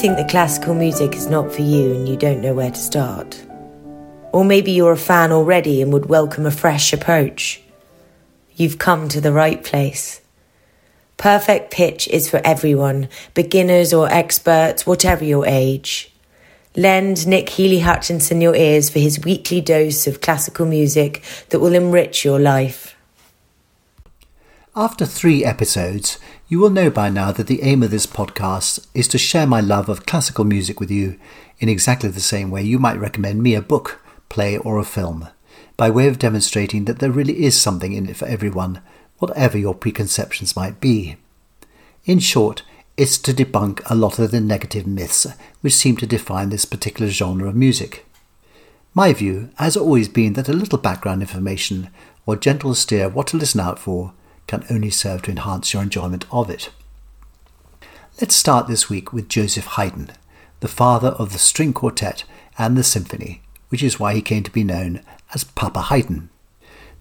Think that classical music is not for you and you don't know where to start? Or maybe you're a fan already and would welcome a fresh approach. You've come to the right place. Perfect Pitch is for everyone, beginners or experts, whatever your age. Lend Nick Healy Hutchinson your ears for his weekly dose of classical music that will enrich your life. After three episodes, you will know by now that the aim of this podcast is to share my love of classical music with you in exactly the same way you might recommend me a book play, or a film, by way of demonstrating that there really is something in it for everyone, whatever your preconceptions might be. In short, it's to debunk a lot of the negative myths which seem to define this particular genre of music. My view has always been that a little background information or gentle steer what to listen out for can only serve to enhance your enjoyment of it. Let's start this week with Joseph Haydn, the father of the string quartet and the symphony, which is why he came to be known as Papa Haydn.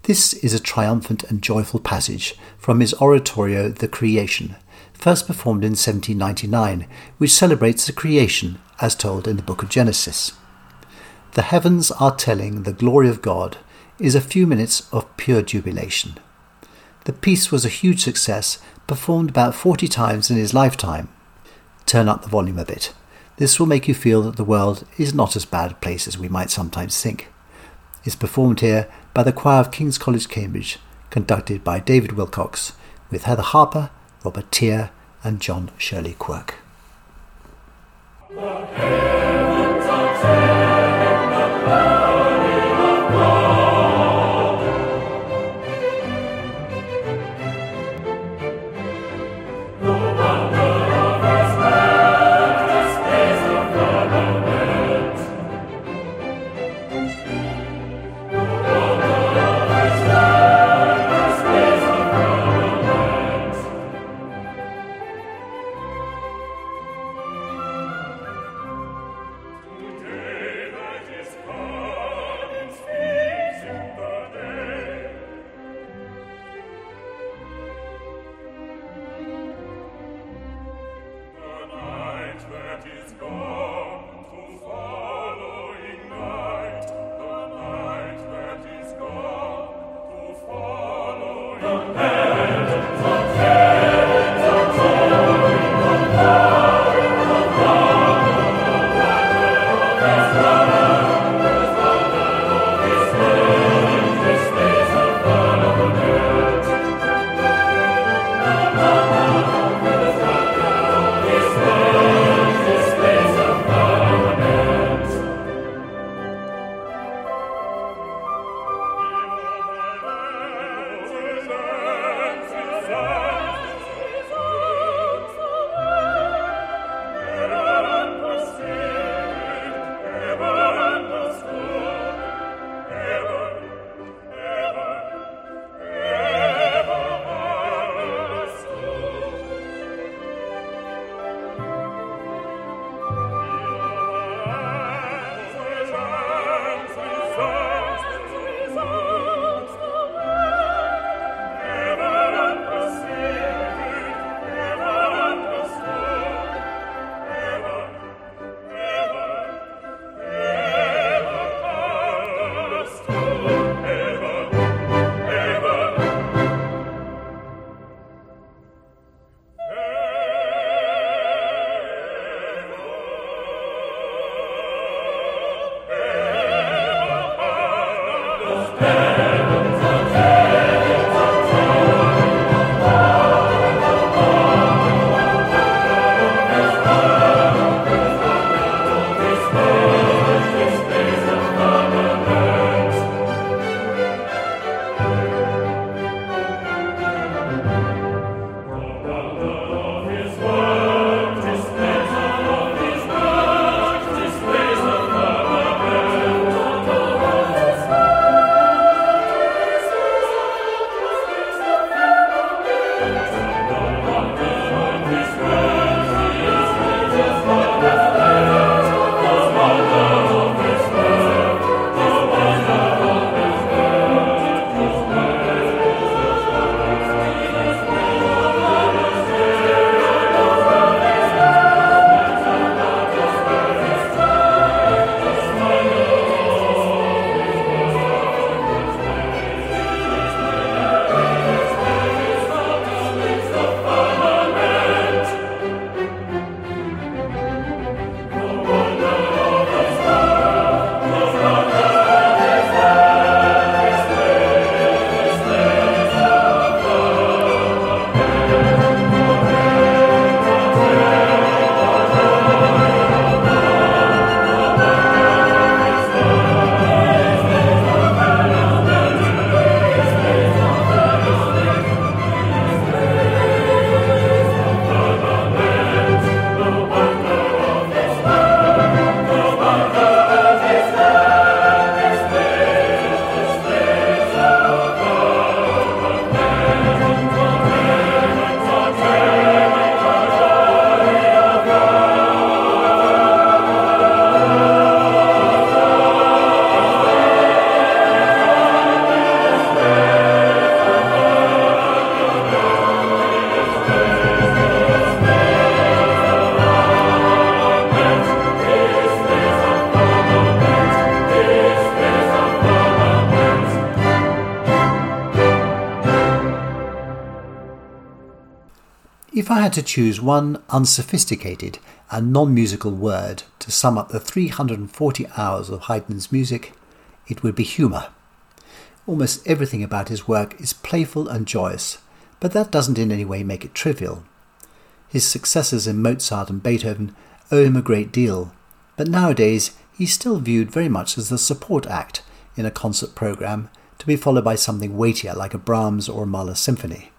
This is a triumphant and joyful passage from his oratorio The Creation, first performed in 1799, which celebrates the creation as told in the book of Genesis. The heavens are telling the glory of God is a few minutes of pure jubilation. The piece was a huge success, performed about 40 times in his lifetime. Turn up the volume a bit. This will make you feel that the world is not as bad a place as we might sometimes think. It's performed here by the choir of King's College, Cambridge, conducted by David Willcocks, with Heather Harper, Robert Tear, and John Shirley Quirk. Had to choose one unsophisticated and non musical word to sum up the 340 hours of Haydn's music, it would be humour. Almost everything about his work is playful and joyous, but that doesn't in any way make it trivial. His successors in Mozart and Beethoven owe him a great deal, but nowadays he's still viewed very much as the support act in a concert programme to be followed by something weightier like a Brahms or a Mahler symphony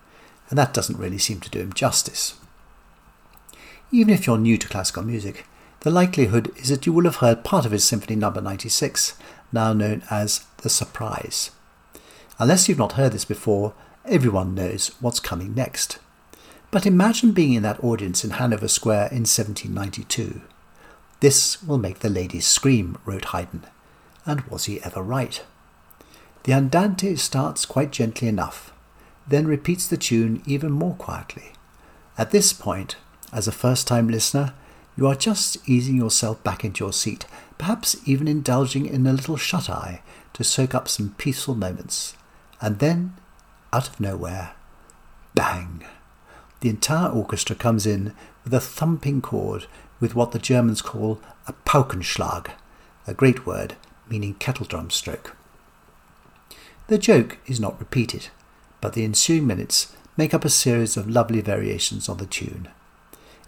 and that doesn't really seem to do him justice. Even if you're new to classical music, the likelihood is that you will have heard part of his Symphony No. 96, now known as The Surprise. Unless you've not heard this before, everyone knows what's coming next. But imagine being in that audience in Hanover Square in 1792. This will make the ladies scream, wrote Haydn. And was he ever right? The Andante starts quite gently enough, then repeats the tune even more quietly. At this point, as a first time listener, you are just easing yourself back into your seat, perhaps even indulging in a little shut eye to soak up some peaceful moments. And then, out of nowhere, bang! The entire orchestra comes in with a thumping chord with what the Germans call a Paukenschlag, a great word meaning kettledrum stroke. The joke is not repeated but the ensuing minutes make up a series of lovely variations on the tune.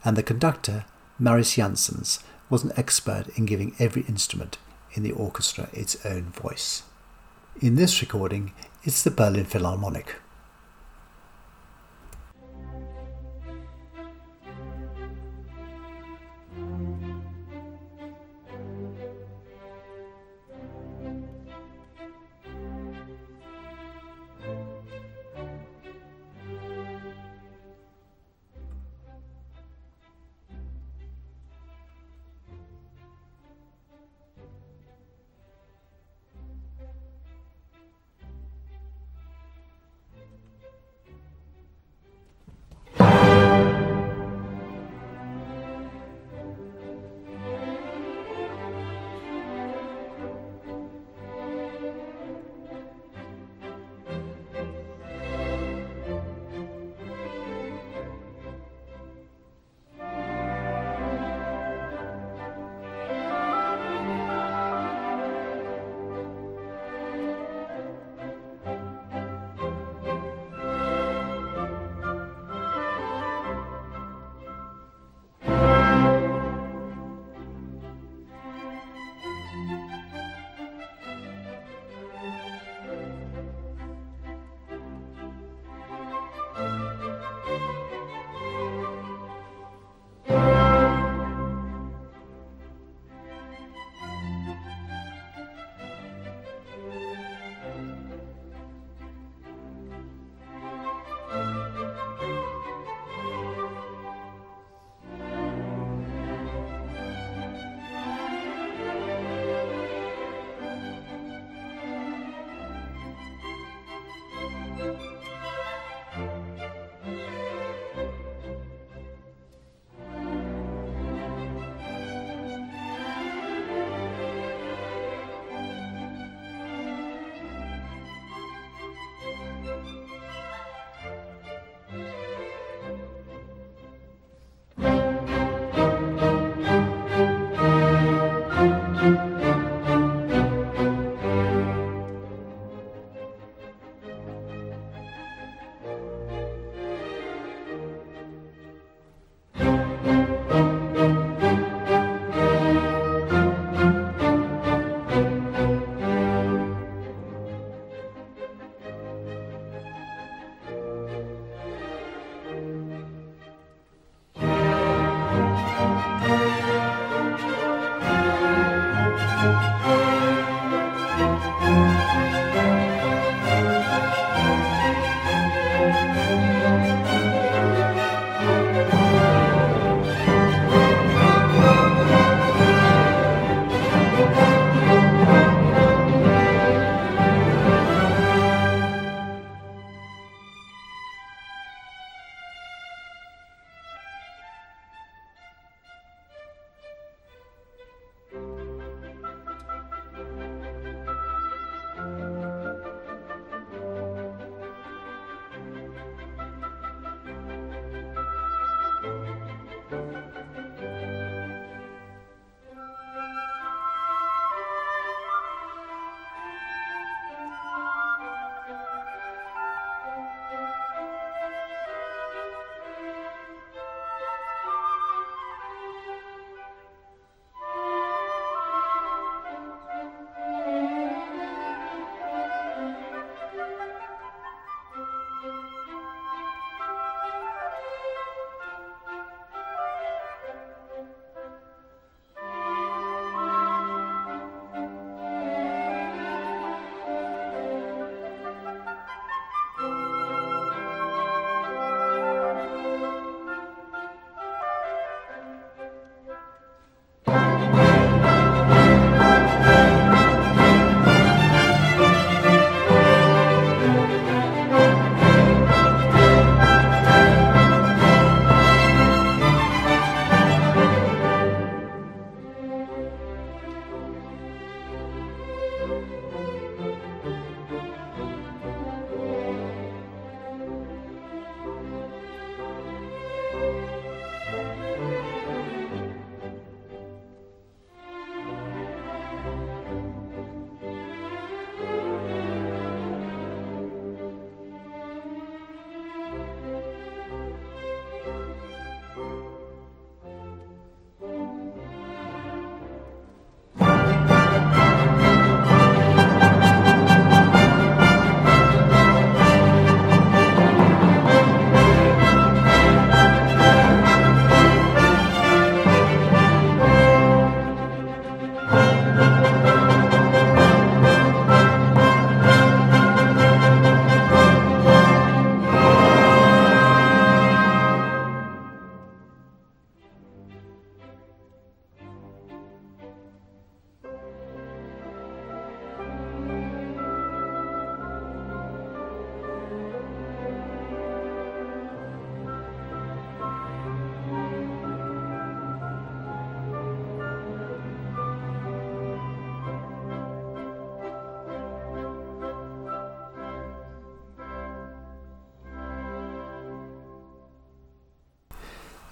And the conductor, Mariss Jansons, was an expert in giving every instrument in the orchestra its own voice. In this recording, it's the Berlin Philharmonic.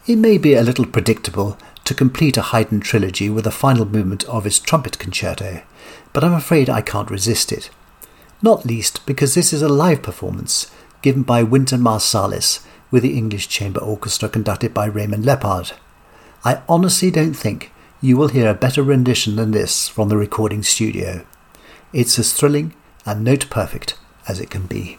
It may be a little predictable to complete a Haydn trilogy with a final movement of his trumpet concerto, but I'm afraid I can't resist it. Not least because this is a live performance given by Wynton Marsalis with the English Chamber Orchestra conducted by Raymond Leppard. I honestly don't think you will hear a better rendition than this from the recording studio. It's as thrilling and note perfect as it can be.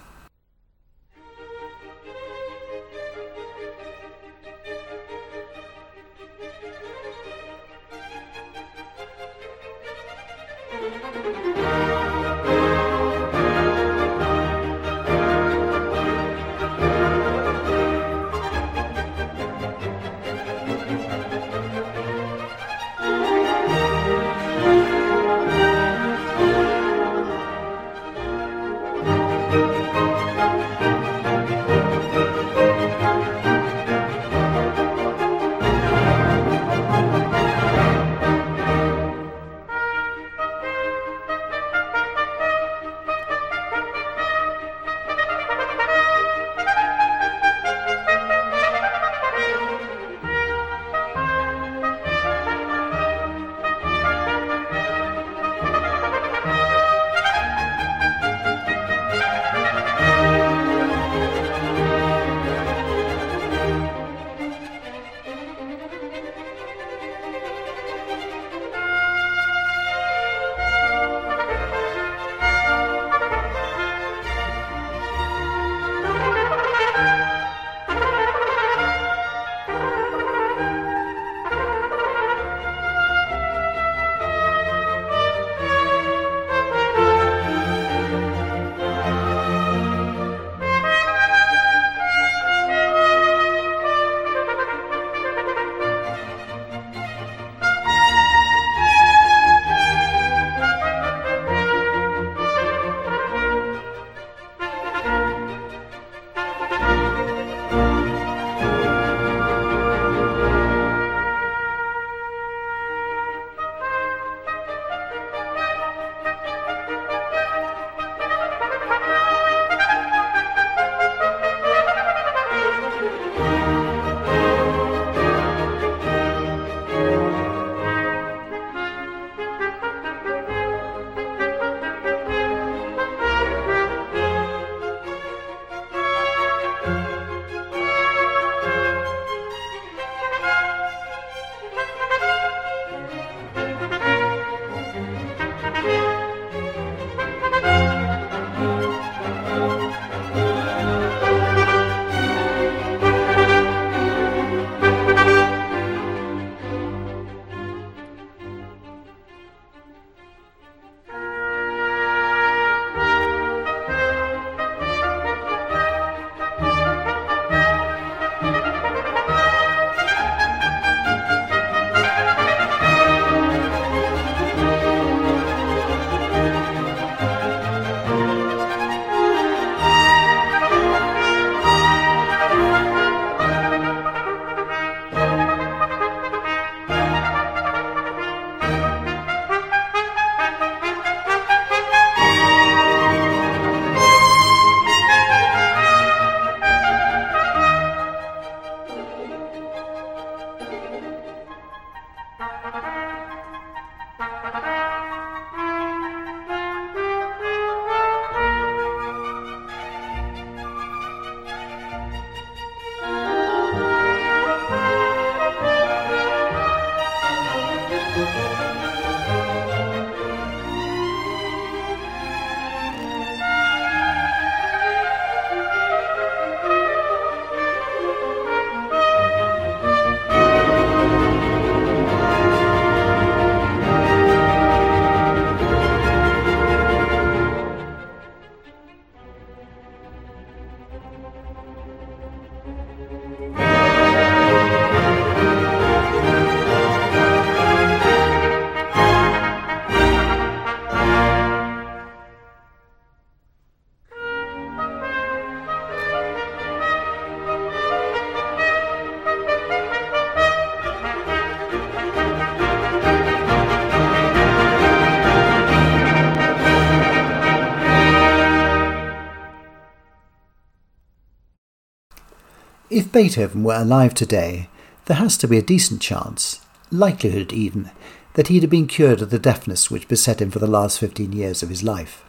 If Beethoven were alive today, there has to be a decent chance, likelihood even, that he'd have been cured of the deafness which beset him for the last fifteen years of his life.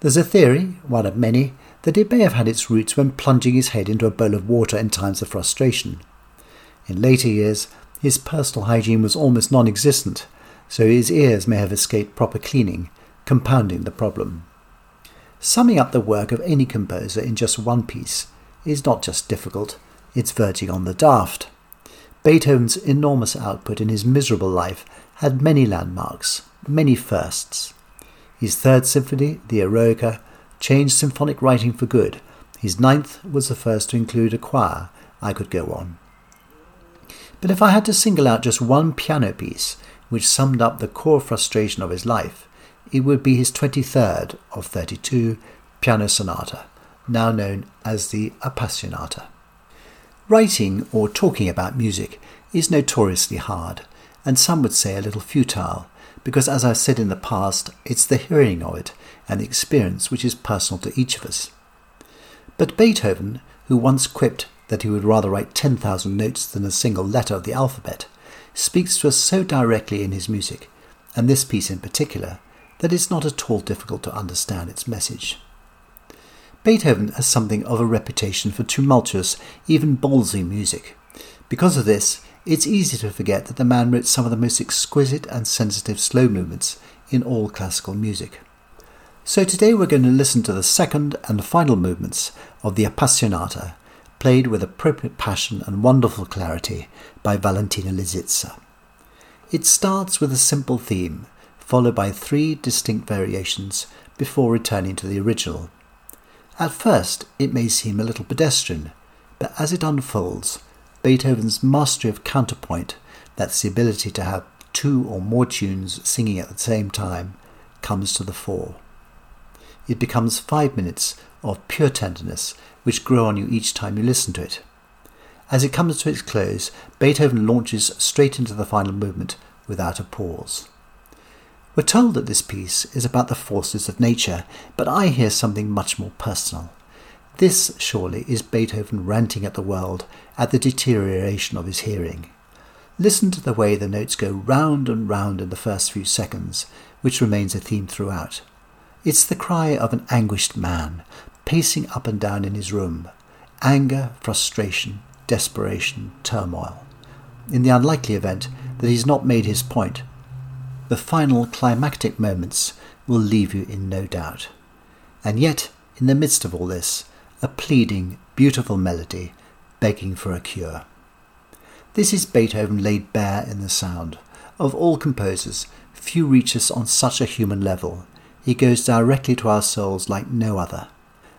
There's a theory, one of many, that it may have had its roots when plunging his head into a bowl of water in times of frustration. In later years, his personal hygiene was almost non existent, so his ears may have escaped proper cleaning, compounding the problem. Summing up the work of any composer in just one piece is not just difficult, it's verging on the daft. Beethoven's enormous output in his miserable life had many landmarks, many firsts. His third symphony, the Eroica, changed symphonic writing for good. His ninth was the first to include a choir. I could go on. But if I had to single out just one piano piece which summed up the core frustration of his life, it would be his 23rd of 32 piano sonata, now known as the Appassionata. Writing or talking about music is notoriously hard, and some would say a little futile, because as I've said in the past, it's the hearing of it and the experience which is personal to each of us. But Beethoven, who once quipped that he would rather write 10,000 notes than a single letter of the alphabet, speaks to us so directly in his music, and this piece in particular, that it's not at all difficult to understand its message. Beethoven has something of a reputation for tumultuous, even ballsy music. Because of this, it's easy to forget that the man wrote some of the most exquisite and sensitive slow movements in all classical music. So today we're going to listen to the second and final movements of the Appassionata, played with appropriate passion and wonderful clarity by Valentina Lisitsa. It starts with a simple theme, followed by three distinct variations before returning to the original. At first, it may seem a little pedestrian, but as it unfolds, Beethoven's mastery of counterpoint, that's the ability to have two or more tunes singing at the same time, comes to the fore. It becomes five minutes of pure tenderness which grow on you each time you listen to it. As it comes to its close, Beethoven launches straight into the final movement without a pause. We're told that this piece is about the forces of nature, but I hear something much more personal. This, surely, is Beethoven ranting at the world at the deterioration of his hearing. Listen to the way the notes go round and round in the first few seconds, which remains a theme throughout. It's the cry of an anguished man, pacing up and down in his room. Anger, frustration, desperation, turmoil. In the unlikely event that he's not made his point, the final climactic moments will leave you in no doubt. And yet, in the midst of all this, a pleading, beautiful melody begging for a cure. This is Beethoven laid bare in the sound. Of all composers, few reach us on such a human level. He goes directly to our souls like no other.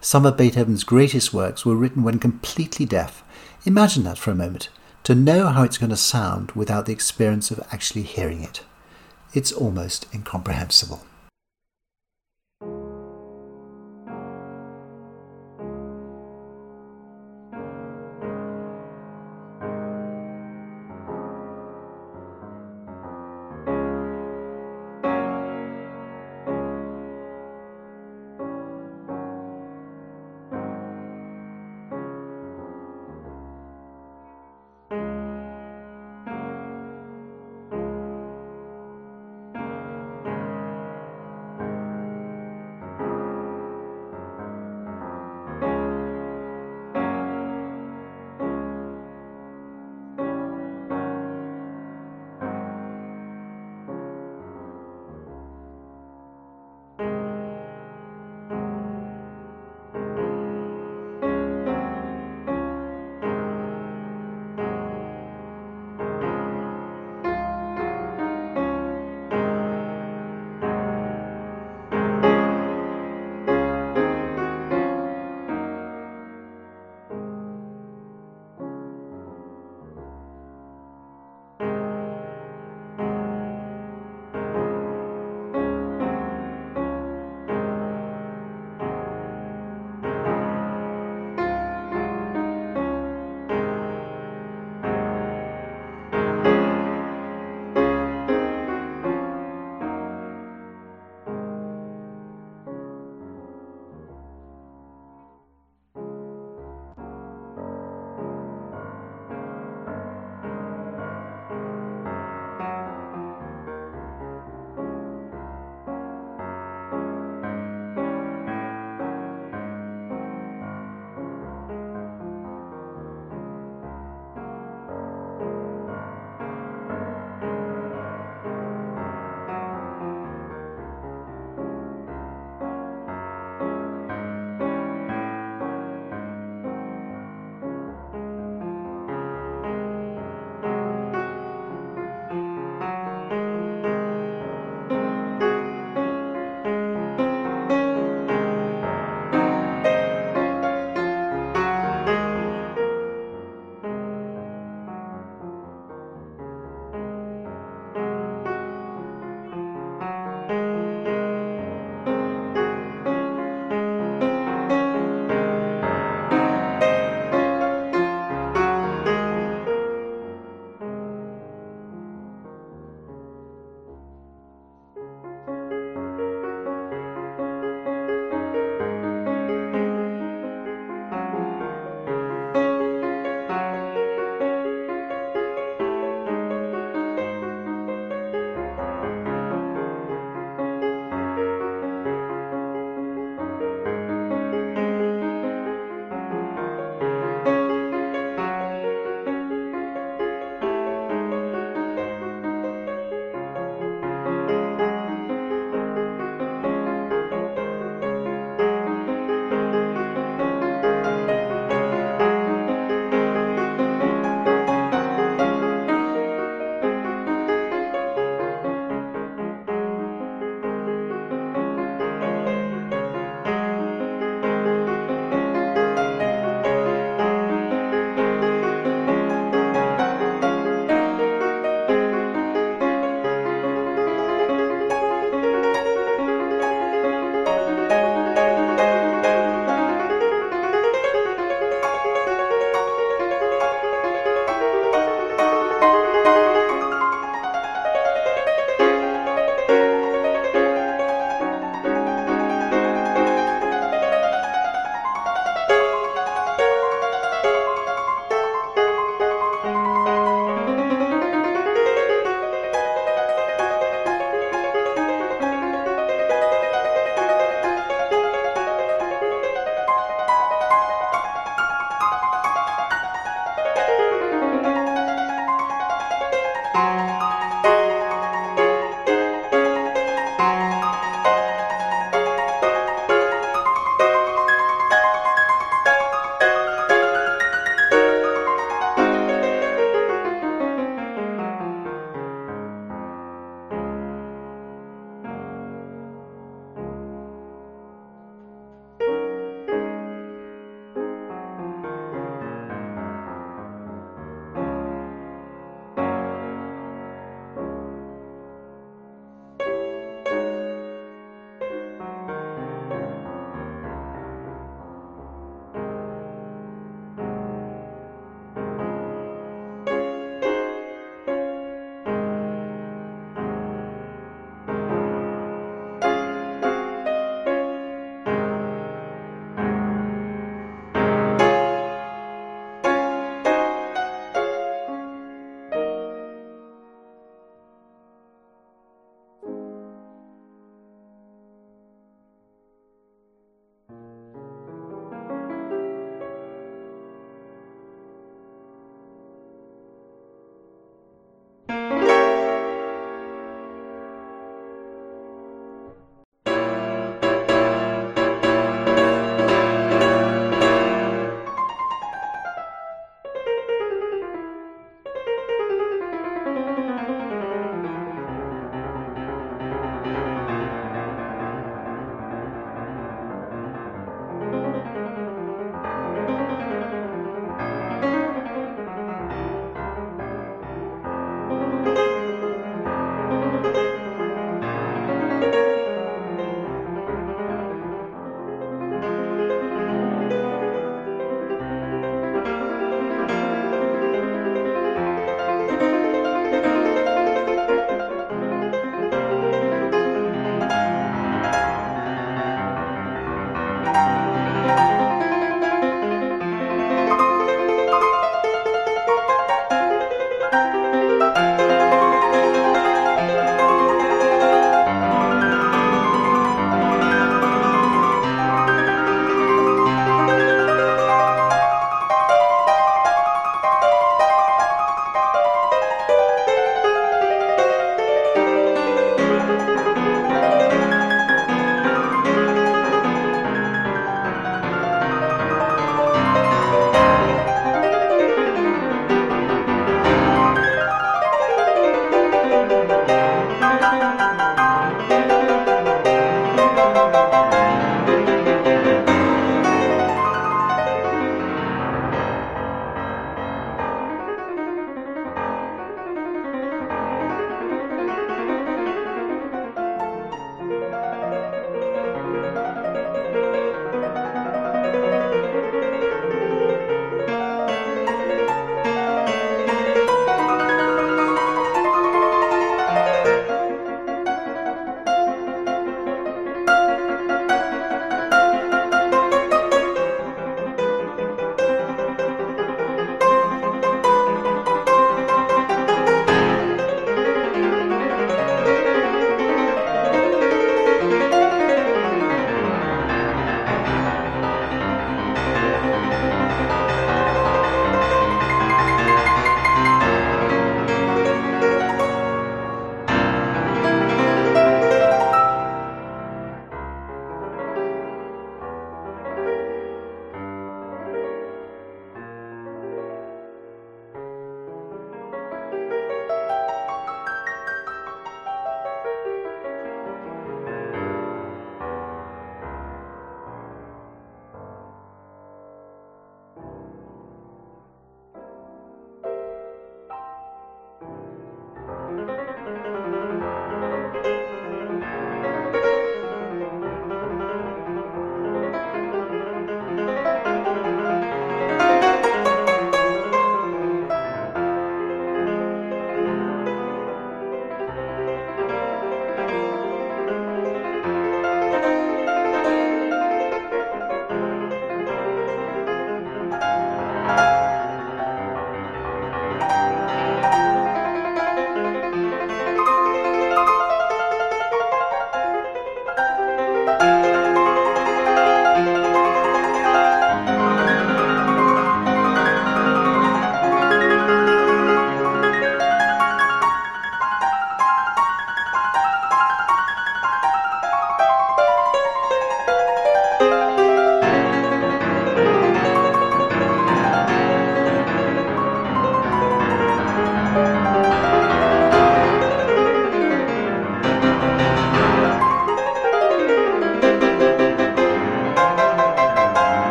Some of Beethoven's greatest works were written when completely deaf. Imagine that for a moment, to know how it's going to sound without the experience of actually hearing it it's almost incomprehensible.